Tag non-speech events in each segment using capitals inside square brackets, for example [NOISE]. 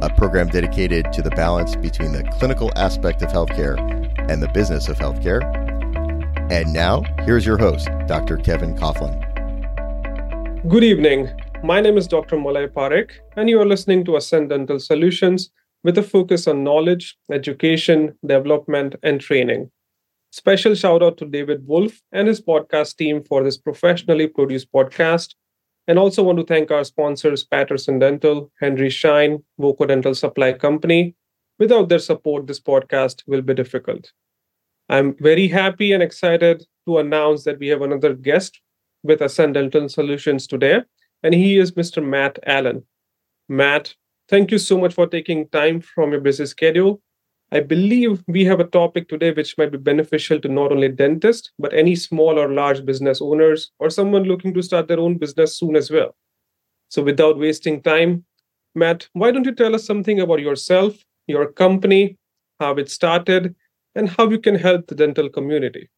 a program dedicated to the balance between the clinical aspect of healthcare and the business of healthcare. And now, here's your host, Dr. Kevin Coughlin. Good evening. My name is Dr. Malay Parekh, and you are listening to Ascend Dental Solutions with a focus on knowledge, education, development, and training. Special shout out to David Wolf and his podcast team for this professionally produced podcast. And also want to thank our sponsors, Patterson Dental, Henry Schein, Voco Dental Supply Company. Without their support, this podcast will be difficult. I'm very happy and excited to announce that we have another guest with Ascend Dental Solutions today, and he is Mr. Matt Allen. Matt, thank you so much for taking time from your busy schedule. I believe we have a topic today which might be beneficial to not only dentists, but any small or large business owners or someone looking to start their own business soon as well. So, without wasting time, Matt, why don't you tell us something about yourself, your company, how it started, and how you can help the dental community?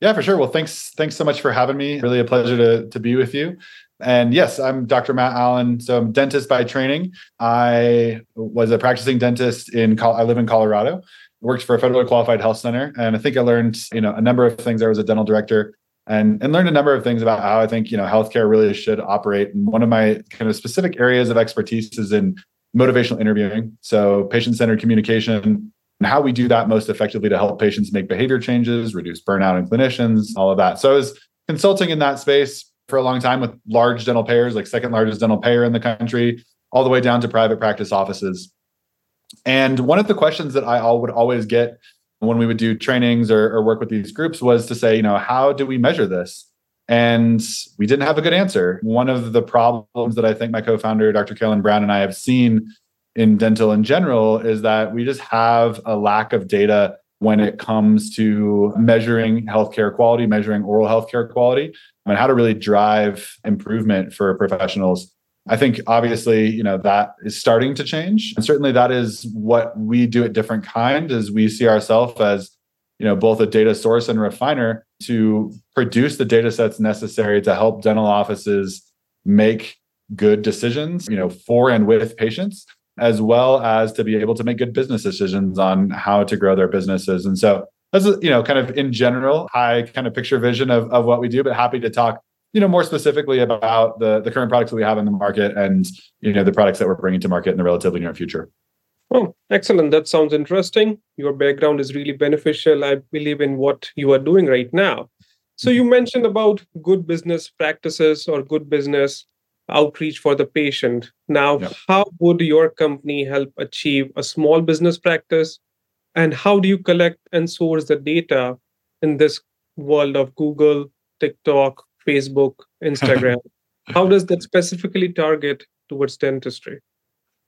Yeah, for sure. Well, thanks. Thanks so much for having me. Really a pleasure to, to be with you. And yes, I'm Dr. Matt Allen. So I'm dentist by training. I was a practicing dentist in I live in Colorado. Worked for a federally qualified health center, and I think I learned you know a number of things. I was a dental director, and and learned a number of things about how I think you know healthcare really should operate. And one of my kind of specific areas of expertise is in motivational interviewing, so patient centered communication, and how we do that most effectively to help patients make behavior changes, reduce burnout in clinicians, all of that. So I was consulting in that space for a long time with large dental payers, like second largest dental payer in the country, all the way down to private practice offices. And one of the questions that I all would always get when we would do trainings or, or work with these groups was to say, you know, how do we measure this? And we didn't have a good answer. One of the problems that I think my co-founder, Dr. Carolyn Brown, and I have seen in dental in general is that we just have a lack of data when it comes to measuring healthcare quality, measuring oral healthcare quality, and how to really drive improvement for professionals. I think obviously, you know, that is starting to change. And certainly that is what we do at Different Kind is we see ourselves as, you know, both a data source and refiner to produce the data sets necessary to help dental offices make good decisions, you know, for and with patients as well as to be able to make good business decisions on how to grow their businesses. And so that's you know kind of in general high kind of picture vision of, of what we do, but happy to talk you know more specifically about the the current products that we have in the market and you know the products that we're bringing to market in the relatively near future. Oh, excellent. That sounds interesting. Your background is really beneficial. I believe in what you are doing right now. So mm-hmm. you mentioned about good business practices or good business outreach for the patient. Now, yep. how would your company help achieve a small business practice? And how do you collect and source the data in this world of Google, TikTok, Facebook, [LAUGHS] Instagram? how does that specifically target towards dentistry?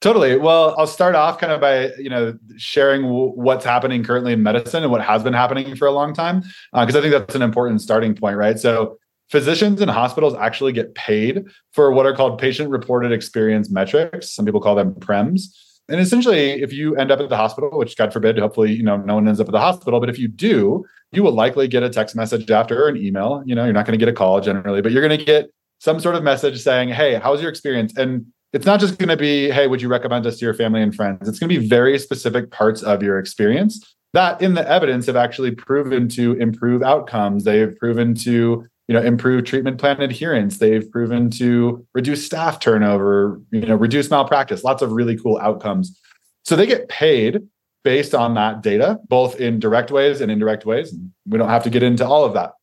Totally. Well, I'll start off kind of by you know sharing w- what's happening currently in medicine and what has been happening for a long time, because uh, I think that's an important starting point, right? So physicians and hospitals actually get paid for what are called patient reported experience metrics. Some people call them PREMs. And essentially, if you end up at the hospital, which God forbid, hopefully, you know, no one ends up at the hospital, but if you do, you will likely get a text message after or an email. You know, you're not going to get a call generally, but you're going to get some sort of message saying, Hey, how's your experience? And it's not just going to be, Hey, would you recommend us to your family and friends? It's going to be very specific parts of your experience that in the evidence have actually proven to improve outcomes. They've proven to you know improve treatment plan adherence. They've proven to reduce staff turnover you know reduce malpractice lots of really cool outcomes. So they get paid based on that data both in direct ways and indirect ways we don't have to get into all of that.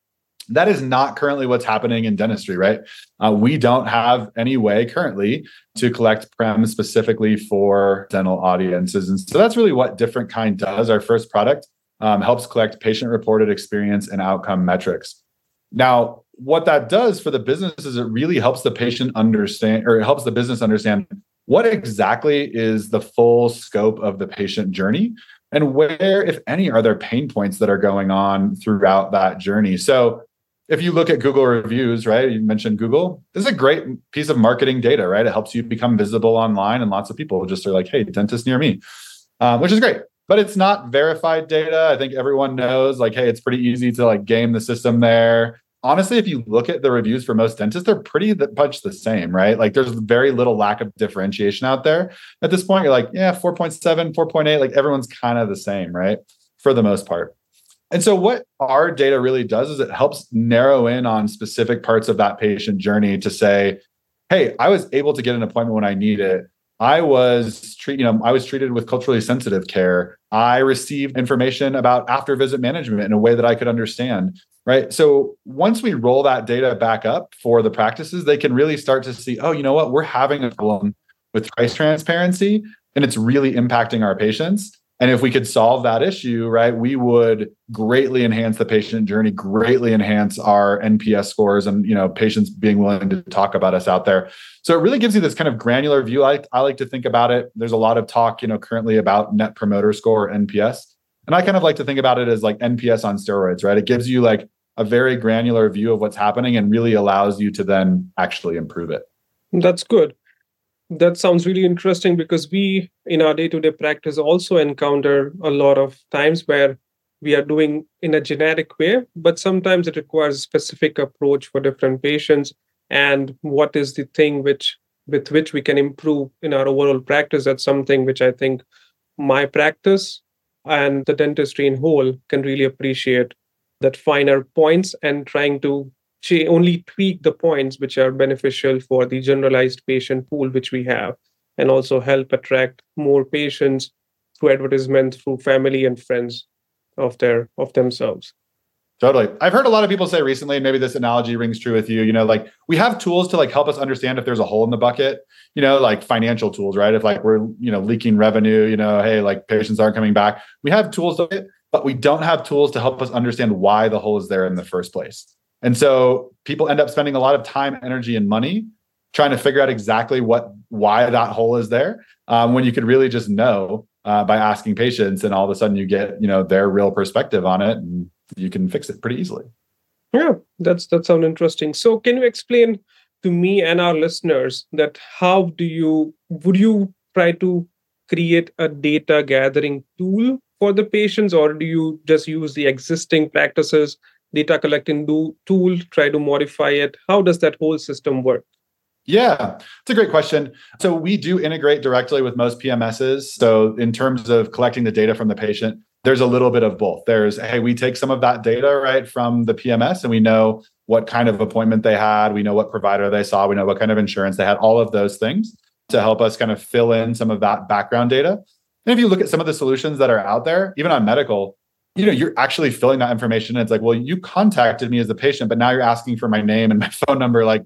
That is not currently what's happening in dentistry right? Uh, we don't have any way currently to collect prem specifically for dental audiences and so that's really what different kind does. Our first product um, helps collect patient reported experience and outcome metrics now, what that does for the business is it really helps the patient understand or it helps the business understand what exactly is the full scope of the patient journey and where, if any, are there pain points that are going on throughout that journey. So, if you look at Google reviews, right? You mentioned Google. This is a great piece of marketing data, right? It helps you become visible online, and lots of people just are like, "Hey, dentist near me," um, which is great. But it's not verified data. I think everyone knows, like, hey, it's pretty easy to like game the system there honestly, if you look at the reviews for most dentists, they're pretty much the same, right? Like there's very little lack of differentiation out there. At this point, you're like, yeah, 4.7, 4.8, like everyone's kind of the same, right? For the most part. And so, what our data really does is it helps narrow in on specific parts of that patient journey to say, hey, I was able to get an appointment when I need it. I was treat, you know, I was treated with culturally sensitive care. I received information about after visit management in a way that I could understand right? So once we roll that data back up for the practices, they can really start to see, oh, you know what, we're having a problem with price transparency and it's really impacting our patients. And if we could solve that issue, right, we would greatly enhance the patient journey, greatly enhance our NPS scores and, you know, patients being willing to talk about us out there. So it really gives you this kind of granular view. I, I like to think about it. There's a lot of talk, you know, currently about net promoter score, NPS. And I kind of like to think about it as like NPS on steroids, right? It gives you like a very granular view of what's happening and really allows you to then actually improve it. That's good. That sounds really interesting because we, in our day to day practice, also encounter a lot of times where we are doing in a generic way, but sometimes it requires a specific approach for different patients. And what is the thing which with which we can improve in our overall practice? That's something which I think my practice and the dentistry in whole can really appreciate that finer points and trying to only tweak the points which are beneficial for the generalized patient pool which we have and also help attract more patients through advertisement through family and friends of their of themselves Totally. I've heard a lot of people say recently, and maybe this analogy rings true with you, you know, like we have tools to like help us understand if there's a hole in the bucket, you know, like financial tools, right? If like we're, you know, leaking revenue, you know, hey, like patients aren't coming back. We have tools to but we don't have tools to help us understand why the hole is there in the first place. And so people end up spending a lot of time, energy, and money trying to figure out exactly what why that hole is there um, when you could really just know uh, by asking patients and all of a sudden you get you know their real perspective on it and you can fix it pretty easily. Yeah that's that sounds interesting. So can you explain to me and our listeners that how do you would you try to create a data gathering tool for the patients, or do you just use the existing practices, data collecting do, tool, try to modify it? How does that whole system work? Yeah, it's a great question. So we do integrate directly with most PMSs. So in terms of collecting the data from the patient, there's a little bit of both. There's, hey, we take some of that data right from the PMS and we know what kind of appointment they had, we know what provider they saw, we know what kind of insurance they had, all of those things to help us kind of fill in some of that background data. And if you look at some of the solutions that are out there, even on medical, you know, you're actually filling that information. And it's like, well, you contacted me as a patient, but now you're asking for my name and my [LAUGHS] phone number. Like,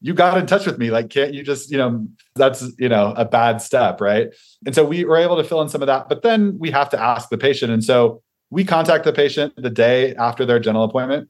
you got in touch with me. Like, can't you just, you know, that's, you know, a bad step. Right. And so we were able to fill in some of that, but then we have to ask the patient. And so we contact the patient the day after their dental appointment.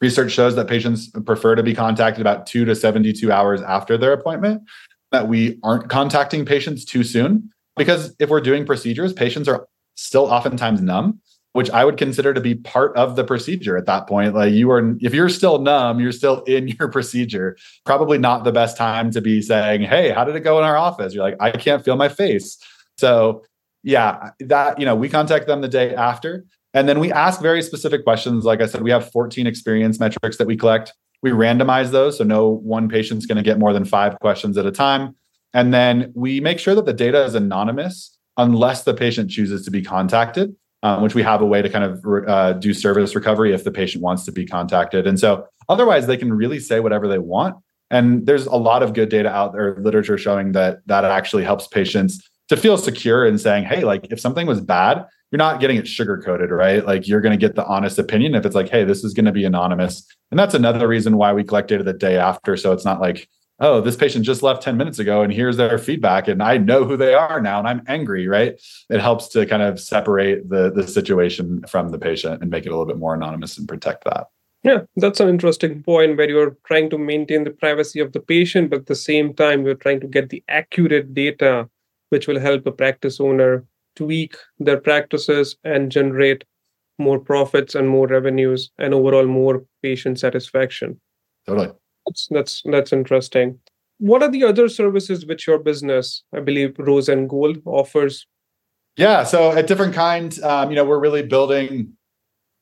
Research shows that patients prefer to be contacted about two to 72 hours after their appointment, that we aren't contacting patients too soon because if we're doing procedures, patients are still oftentimes numb, which I would consider to be part of the procedure at that point. Like you are, if you're still numb, you're still [LAUGHS] in your procedure. Probably not the best time to be saying, Hey, how did it go in our office? You're like, I can't feel my face. So, yeah, that, you know, we contact them the day after. And then we ask very specific questions. Like I said, we have 14 experience metrics that we collect. We randomize those. So no one patient's going to get more than five questions at a time. And then we make sure that the data is anonymous unless the patient chooses to be contacted, um, which we have a way to kind of uh, do service recovery if the patient wants to be contacted. And so Otherwise, they can really say whatever they want. And there's a lot of good data out there, literature showing that that actually helps patients to feel secure in saying, hey, like if something was bad, you're not getting it sugar coated, right? Like you're going to get the honest opinion if it's like, hey, this is going to be anonymous. And that's another reason why we collect data the day after. So it's not like, oh, this patient just left 10 minutes ago and here's their feedback and I know who they are now and I'm angry, right? It helps to kind of separate the, the situation from the patient and make it a little bit more anonymous and protect that. Yeah, that's an interesting point where you're trying to maintain the privacy of the patient, but at the same time, you're trying to get the accurate data, which will help a practice owner tweak their practices and generate more profits and more revenues and overall more patient satisfaction. Totally. That's that's that's interesting. What are the other services which your business, I believe, Rose and Gold offers? Yeah, so at different kinds, um, you know, we're really building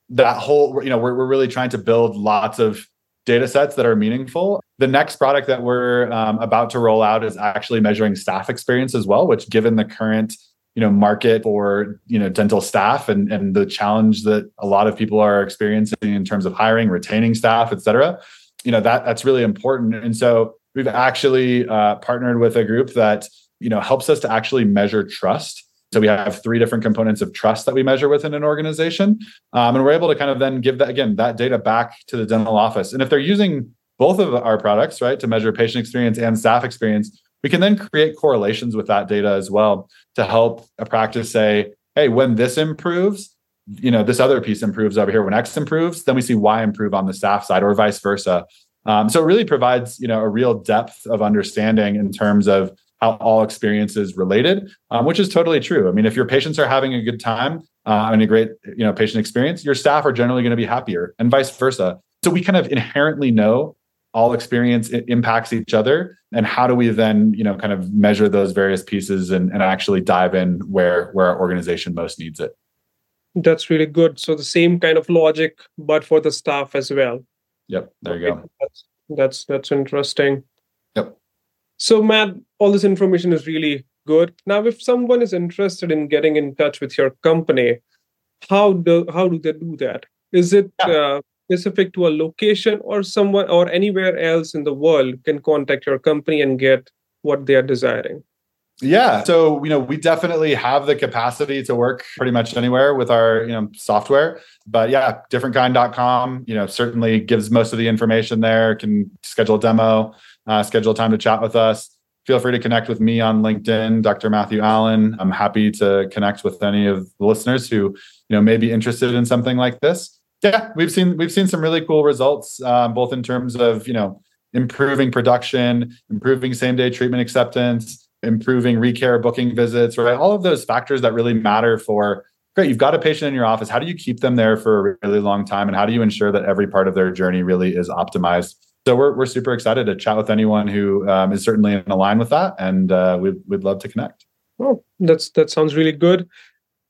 that whole. You know, we're we're really trying to build lots of data sets that are meaningful. The next product that we're um, about to roll out is actually measuring staff experience as well, which, given the current you know market for you know dental staff and and the challenge that a lot of people are experiencing in terms of hiring retaining staff et cetera you know that that's really important. And so we've actually uh, partnered with a group that you know helps us to actually measure trust. So we have three different components of trust that we measure within an organization um, and we're able to kind of then give that again that data back to the dental office. And if they're using both of our products right to measure patient experience and staff experience we can then create correlations with that data as well to help a practice say, hey, when this improves, you know, this other piece improves over here. When X improves, then we see Y improve on the staff side or vice versa. Um, so it really provides, you know, a real depth of understanding in terms of how all experience is related, um, which is totally true. I mean, if your patients are having a good time uh, and a great, you know, patient experience, your staff are generally going to be happier, and vice versa. So we kind of inherently know all experience impacts each other and how do we then you know kind of measure those various pieces and, and actually dive in where where our organization most needs it that's really good. So the same kind of logic but for the staff as well. Yep there you go. That's that's, that's interesting. Yep. So matt all this information is really good. Now if someone is interested in getting in touch with your company how do how do they do that? Is it yeah. uh, specific to a location or someone or anywhere else in the world can contact your company and get what they are desiring yeah. So you know we definitely have the capacity to work pretty much anywhere with our you know software. But yeah differentkind.com you know certainly gives most of the information there can schedule a demo uh, schedule time to chat with us. Feel free to connect with me on linkedin dr matthew allen. I'm happy to connect with any of the listeners who you know may be interested in something like this. Yeah, we've seen we've seen some really cool results, um, both in terms of you know improving production, improving same day treatment acceptance, improving recare booking visits, right? All of those factors that really matter for great. You've got a patient in your office. How do you keep them there for a really long time, and how do you ensure that every part of their journey really is optimized? So we're we're super excited to chat with anyone who um, is certainly in line with that, and uh, we'd we'd love to connect. Oh, that's that sounds really good.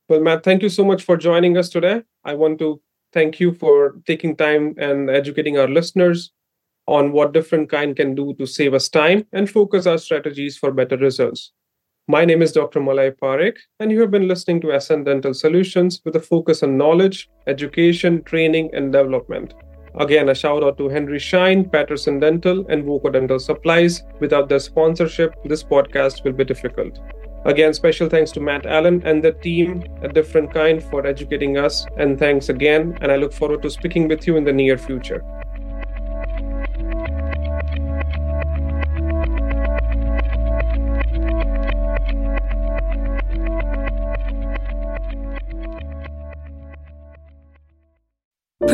Well, Matt, thank you so much for joining us today. I want to thank you for taking time and educating our listeners on what different kind can do to save us time and focus our strategies for better results. My name is Dr. Malay Parekh, and you have been listening to Ascend Dental Solutions with a focus on knowledge, education, training, and development. Again, a shout out to Henry Schein, Patterson Dental, and Voco Dental Supplies. Without their sponsorship, this podcast will be difficult. Again, special thanks to Matt Allen and the team, a different kind, for educating us. And thanks again. And I look forward to speaking with you in the near future.